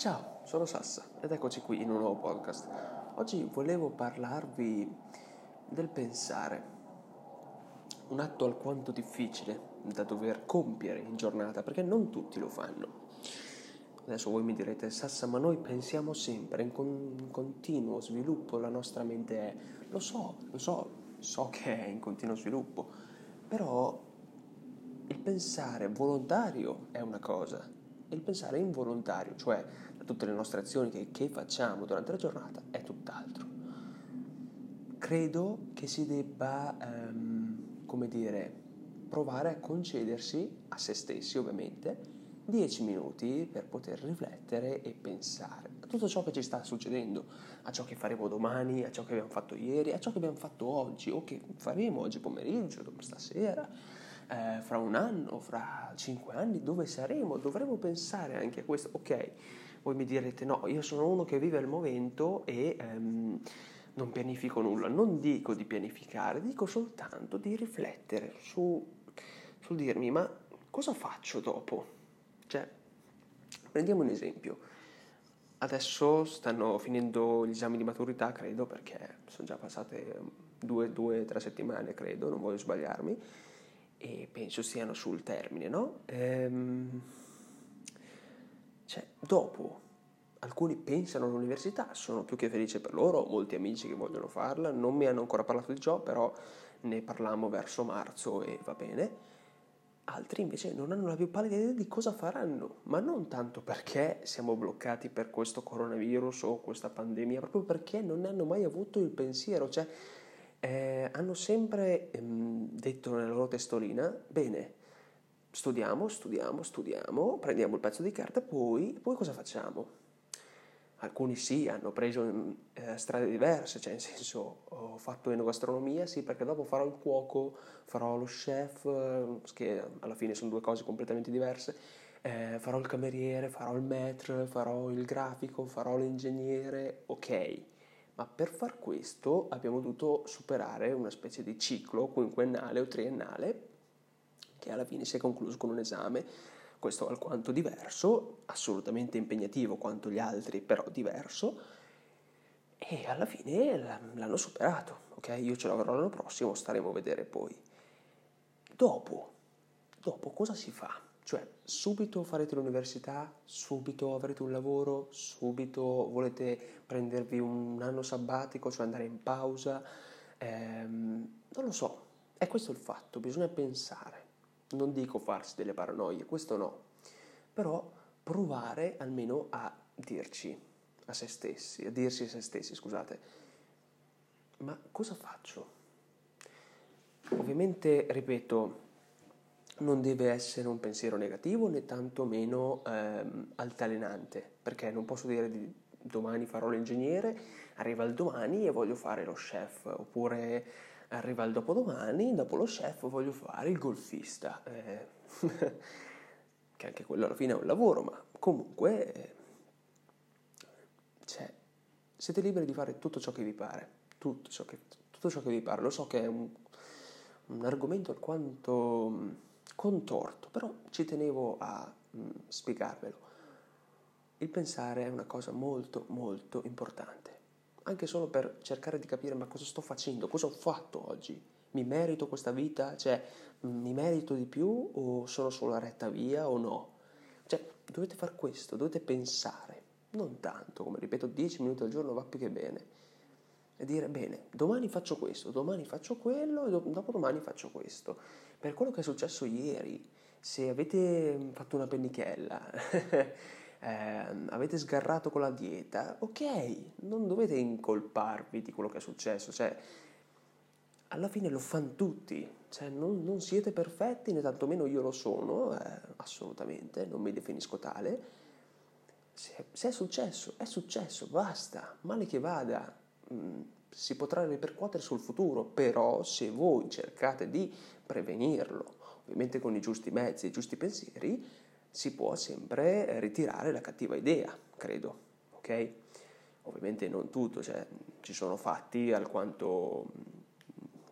Ciao, sono Sassa ed eccoci qui in un nuovo podcast. Oggi volevo parlarvi del pensare, un atto alquanto difficile da dover compiere in giornata perché non tutti lo fanno. Adesso voi mi direte, Sassa, ma noi pensiamo sempre in, con- in continuo sviluppo, la nostra mente è... Lo so, lo so, so che è in continuo sviluppo, però il pensare volontario è una cosa, il pensare involontario, cioè da tutte le nostre azioni che, che facciamo durante la giornata, è tutt'altro. Credo che si debba, ehm, come dire, provare a concedersi, a se stessi ovviamente, 10 minuti per poter riflettere e pensare a tutto ciò che ci sta succedendo, a ciò che faremo domani, a ciò che abbiamo fatto ieri, a ciò che abbiamo fatto oggi o che faremo oggi pomeriggio, stasera eh, fra un anno, fra cinque anni, dove saremo? Dovremmo pensare anche a questo. Ok, voi mi direte no, io sono uno che vive il momento e ehm, non pianifico nulla. Non dico di pianificare, dico soltanto di riflettere su, sul dirmi ma cosa faccio dopo? Cioè, prendiamo un esempio. Adesso stanno finendo gli esami di maturità, credo, perché sono già passate due o tre settimane, credo, non voglio sbagliarmi e penso siano sul termine, no? Ehm, cioè, dopo alcuni pensano all'università, sono più che felice per loro, molti amici che vogliono farla, non mi hanno ancora parlato di ciò, però ne parliamo verso marzo e va bene. Altri invece non hanno la più pallida idea di cosa faranno, ma non tanto perché siamo bloccati per questo coronavirus o questa pandemia, proprio perché non hanno mai avuto il pensiero, cioè eh, hanno sempre ehm, detto nella loro testolina, bene, studiamo, studiamo, studiamo, prendiamo il pezzo di carta, poi, poi cosa facciamo? Alcuni sì, hanno preso eh, strade diverse, cioè nel senso ho fatto enogastronomia, sì, perché dopo farò il cuoco, farò lo chef, eh, che alla fine sono due cose completamente diverse, eh, farò il cameriere, farò il maître, farò il grafico, farò l'ingegnere, ok ma per far questo abbiamo dovuto superare una specie di ciclo quinquennale o triennale che alla fine si è concluso con un esame, questo alquanto diverso, assolutamente impegnativo quanto gli altri, però diverso, e alla fine l'hanno superato, ok? Io ce l'avrò l'anno prossimo, staremo a vedere poi. Dopo, dopo cosa si fa? Cioè, subito farete l'università, subito avrete un lavoro, subito volete prendervi un anno sabbatico, cioè andare in pausa. Ehm, non lo so, è questo il fatto, bisogna pensare. Non dico farsi delle paranoie, questo no, però provare almeno a dirci a se stessi, a dirsi a se stessi, scusate, ma cosa faccio? Ovviamente, ripeto, non deve essere un pensiero negativo né tantomeno ehm, altalenante, perché non posso dire di domani farò l'ingegnere, arriva il domani e voglio fare lo chef, oppure arriva il dopodomani, dopo lo chef voglio fare il golfista, eh, che anche quello alla fine è un lavoro, ma comunque eh, cioè, siete liberi di fare tutto ciò che vi pare, tutto ciò che, tutto ciò che vi pare, lo so che è un, un argomento alquanto contorto, però ci tenevo a mh, mm, spiegarvelo. Il pensare è una cosa molto molto importante, anche solo per cercare di capire ma cosa sto facendo, cosa ho fatto oggi, mi merito questa vita, cioè mi merito di più o sono solo a retta via o no? Cioè dovete fare questo, dovete pensare, non tanto, come ripeto, 10 minuti al giorno va più che bene e dire bene, domani faccio questo, domani faccio quello e dopo domani faccio questo. Per quello che è successo ieri, se avete fatto una pennichella, eh, avete sgarrato con la dieta, ok, non dovete incolparvi di quello che è successo, cioè alla fine lo fanno tutti, cioè non, non siete perfetti né tantomeno io lo sono, eh, assolutamente, non mi definisco tale. Se è successo, è successo, basta, male che vada, Si potrà ripercuotere sul futuro, però se voi cercate di prevenirlo, ovviamente con i giusti mezzi e i giusti pensieri, si può sempre ritirare la cattiva idea, credo, ok? Ovviamente non tutto, cioè ci sono fatti alquanto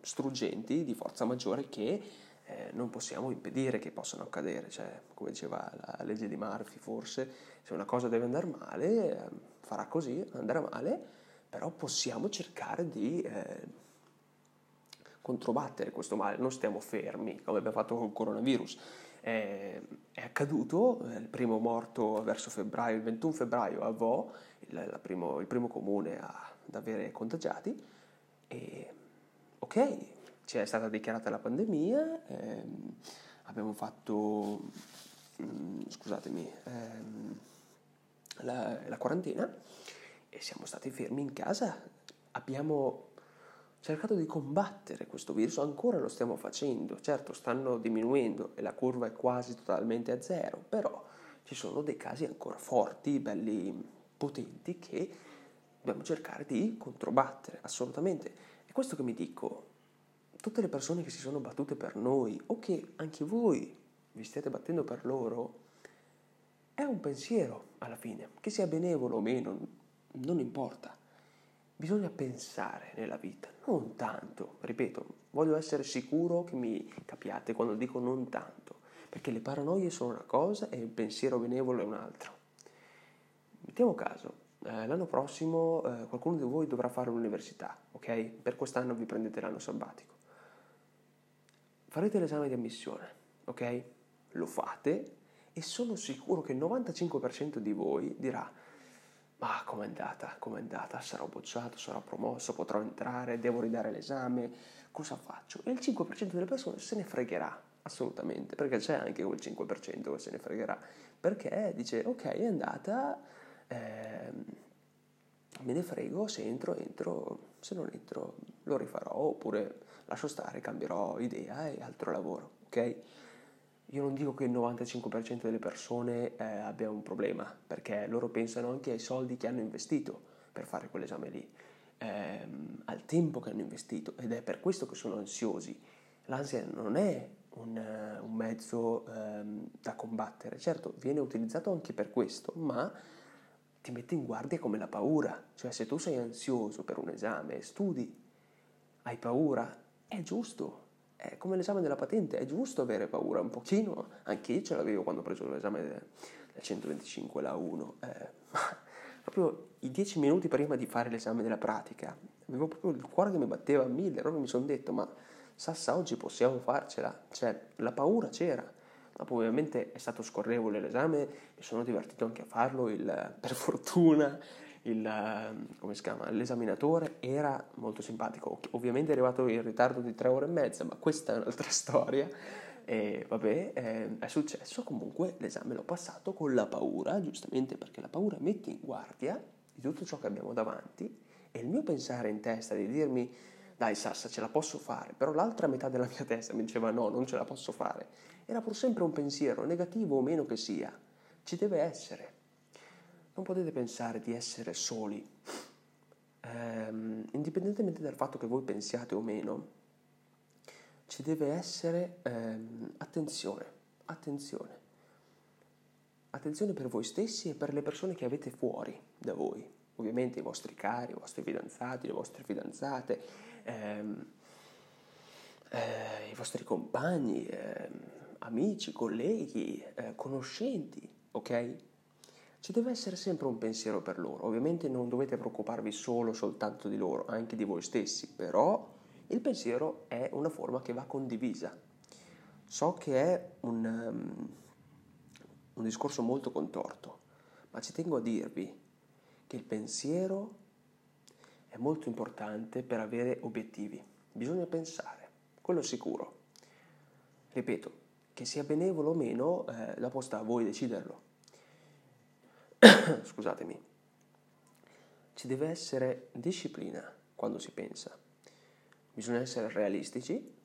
struggenti di forza maggiore che eh, non possiamo impedire che possano accadere, cioè, come diceva la legge di Murphy, forse se una cosa deve andare male, eh, farà così, andrà male, però possiamo cercare di eh, controbattere questo male, non stiamo fermi come abbiamo fatto con il coronavirus. è accaduto eh, il primo morto verso febbraio, il 21 febbraio a Vo, il, primo, il primo comune ad avere contagiati, e ok, c'è stata dichiarata la pandemia, ehm, abbiamo fatto, mm, scusatemi, ehm, la, la quarantena e siamo stati fermi in casa, abbiamo cercato di combattere questo virus, ancora lo stiamo facendo, certo stanno diminuendo e la curva è quasi totalmente a zero, però ci sono dei casi ancora forti, belli potenti che dobbiamo cercare di controbattere, assolutamente. È questo che mi dico, tutte le persone che si sono battute per noi o che anche voi vi stiate battendo per loro, è un pensiero alla fine, che sia benevolo o meno, non importa. Bisogna pensare nella vita, non tanto, ripeto, voglio essere sicuro che mi capiate quando dico non tanto, perché le paranoie sono una cosa e il pensiero benevolo è un'altra. Mettiamo caso, eh, l'anno prossimo eh, qualcuno di voi dovrà fare l'università, ok? Per quest'anno vi prendete l'anno sabbatico. Farete l'esame di ammissione, ok? Lo fate e sono sicuro che il 95% di voi dirà ma com'è andata, com'è andata, sarò bocciato, sarò promosso, potrò entrare, devo ridare l'esame, cosa faccio? E il 5% delle persone se ne fregherà, assolutamente, perché c'è anche quel 5% che se ne fregherà, perché dice ok è andata, eh, me ne frego, se entro entro, se non entro lo rifarò oppure lascio stare, cambierò idea e altro lavoro, ok? Io non dico che il 95% delle persone eh, abbia un problema, perché loro pensano anche ai soldi che hanno investito per fare quell'esame lì, ehm, al tempo che hanno investito ed è per questo che sono ansiosi. L'ansia non è un, uh, un mezzo um, da combattere, certo viene utilizzato anche per questo, ma ti mette in guardia come la paura, cioè se tu sei ansioso per un esame, studi, hai paura, è giusto, è come l'esame della patente, è giusto avere paura un pochino, anche io ce l'avevo quando ho preso l'esame del 125, la 1, eh, proprio i dieci minuti prima di fare l'esame della pratica, avevo proprio il cuore che mi batteva a mille, proprio mi sono detto, ma Sassa oggi possiamo farcela, cioè la paura c'era, dopo ovviamente è stato scorrevole l'esame, mi sono divertito anche a farlo, il, per fortuna il, si chiama, l'esaminatore era molto simpatico, ovviamente è arrivato in ritardo di tre ore e mezza, ma questa è un'altra storia. E vabbè, eh, è successo. Comunque, l'esame l'ho passato con la paura, giustamente perché la paura mette in guardia di tutto ciò che abbiamo davanti. E il mio pensare in testa di dirmi dai Sassa ce la posso fare, però l'altra metà della mia testa mi diceva no, non ce la posso fare, era pur sempre un pensiero, negativo o meno che sia, ci deve essere, non potete pensare di essere soli. Um, indipendentemente dal fatto che voi pensiate o meno, ci deve essere um, attenzione, attenzione. Attenzione per voi stessi e per le persone che avete fuori da voi. Ovviamente i vostri cari, i vostri fidanzati, le vostre fidanzate, ehm, eh, i vostri compagni, eh, amici, colleghi, eh, conoscenti, ok? Ci deve essere sempre un pensiero per loro. Ovviamente non dovete preoccuparvi solo soltanto di loro, anche di voi stessi, però il pensiero è una forma che va condivisa. So che è un, um, un discorso molto contorto, ma ci tengo a dirvi che il pensiero è molto importante per avere obiettivi. Bisogna pensare, quello sicuro. Ripeto, che sia benevolo o meno, eh, dopo sta a voi deciderlo scusatemi, ci deve essere disciplina quando si pensa. Bisogna essere realistici,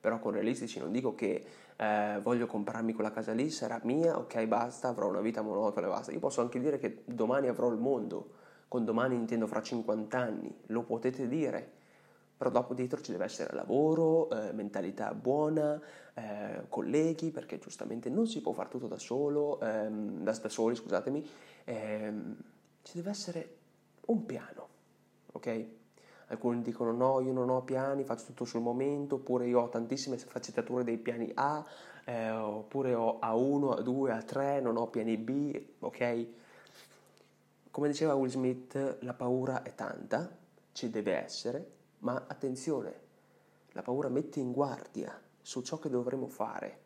però con realistici non dico che eh, voglio comprarmi quella casa lì, sarà mia, ok basta, avrò una vita monotona e basta. Io posso anche dire che domani avrò il mondo, con domani intendo fra 50 anni, lo potete dire, però dopo dietro ci deve essere lavoro, eh, mentalità buona, eh, colleghi, perché giustamente non si può fare tutto da solo, ehm, da, da, soli, scusatemi, ehm, ci deve essere un piano, ok? alcuni dicono no, io non ho piani, faccio tutto sul momento, oppure io ho tantissime sfaccettature dei piani A, eh, oppure ho A1, A2, A3, non ho piani B, ok? Come diceva Will Smith, la paura è tanta, ci deve essere, ma attenzione, la paura mette in guardia su ciò che dovremo fare.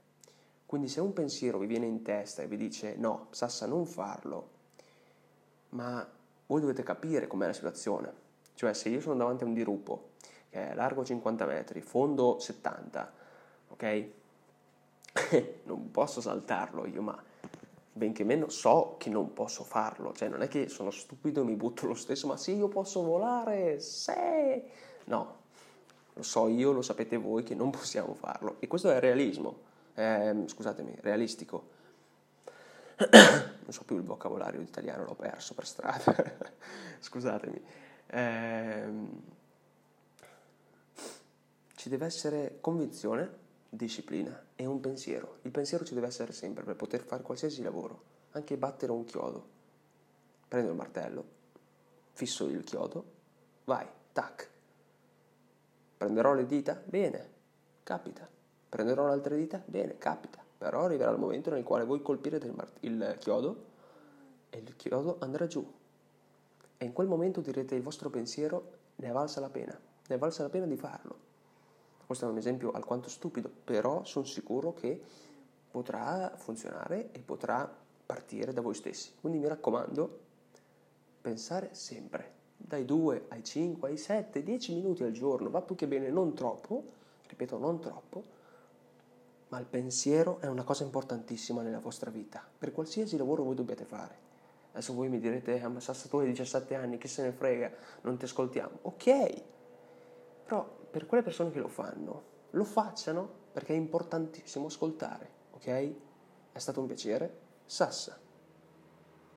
Quindi se un pensiero vi viene in testa e vi dice no, Sassa non farlo, ma voi dovete capire com'è la situazione. Cioè se io sono davanti a un dirupo che è largo 50 metri, fondo 70, ok? non posso saltarlo io, ma benché meno so che non posso farlo, cioè non è che sono stupido e mi butto lo stesso, ma sì, io posso volare, se... No, lo so io, lo sapete voi che non possiamo farlo. E questo è realismo, eh, scusatemi, realistico. non so più il vocabolario italiano, l'ho perso per strada, scusatemi. Eh, ci deve essere convinzione disciplina e un pensiero. Il pensiero ci deve essere sempre per poter fare qualsiasi lavoro, anche battere un chiodo. Prendo il martello, fisso il chiodo, vai, tac. Prenderò le dita? Bene, capita. Prenderò le altre dita? Bene, capita. Però arriverà il momento nel quale voi colpirete il, mart- il chiodo e il chiodo andrà giù. E in quel momento direte il vostro pensiero ne è valsa la pena, ne è valsa la pena di farlo questo è un esempio alquanto stupido, però sono sicuro che potrà funzionare e potrà partire da voi stessi. Quindi mi raccomando, pensare sempre, dai 2 ai 5, ai 7, 10 minuti al giorno, va più che bene, non troppo, ripeto, non troppo, ma il pensiero è una cosa importantissima nella vostra vita, per qualsiasi lavoro voi dobbiate fare. Adesso voi mi direte, ah, ma Sassa tu hai 17 anni, che se ne frega, non ti ascoltiamo. Ok, però per quelle persone che lo fanno, lo facciano perché è importantissimo ascoltare, ok? È stato un piacere. Sassa.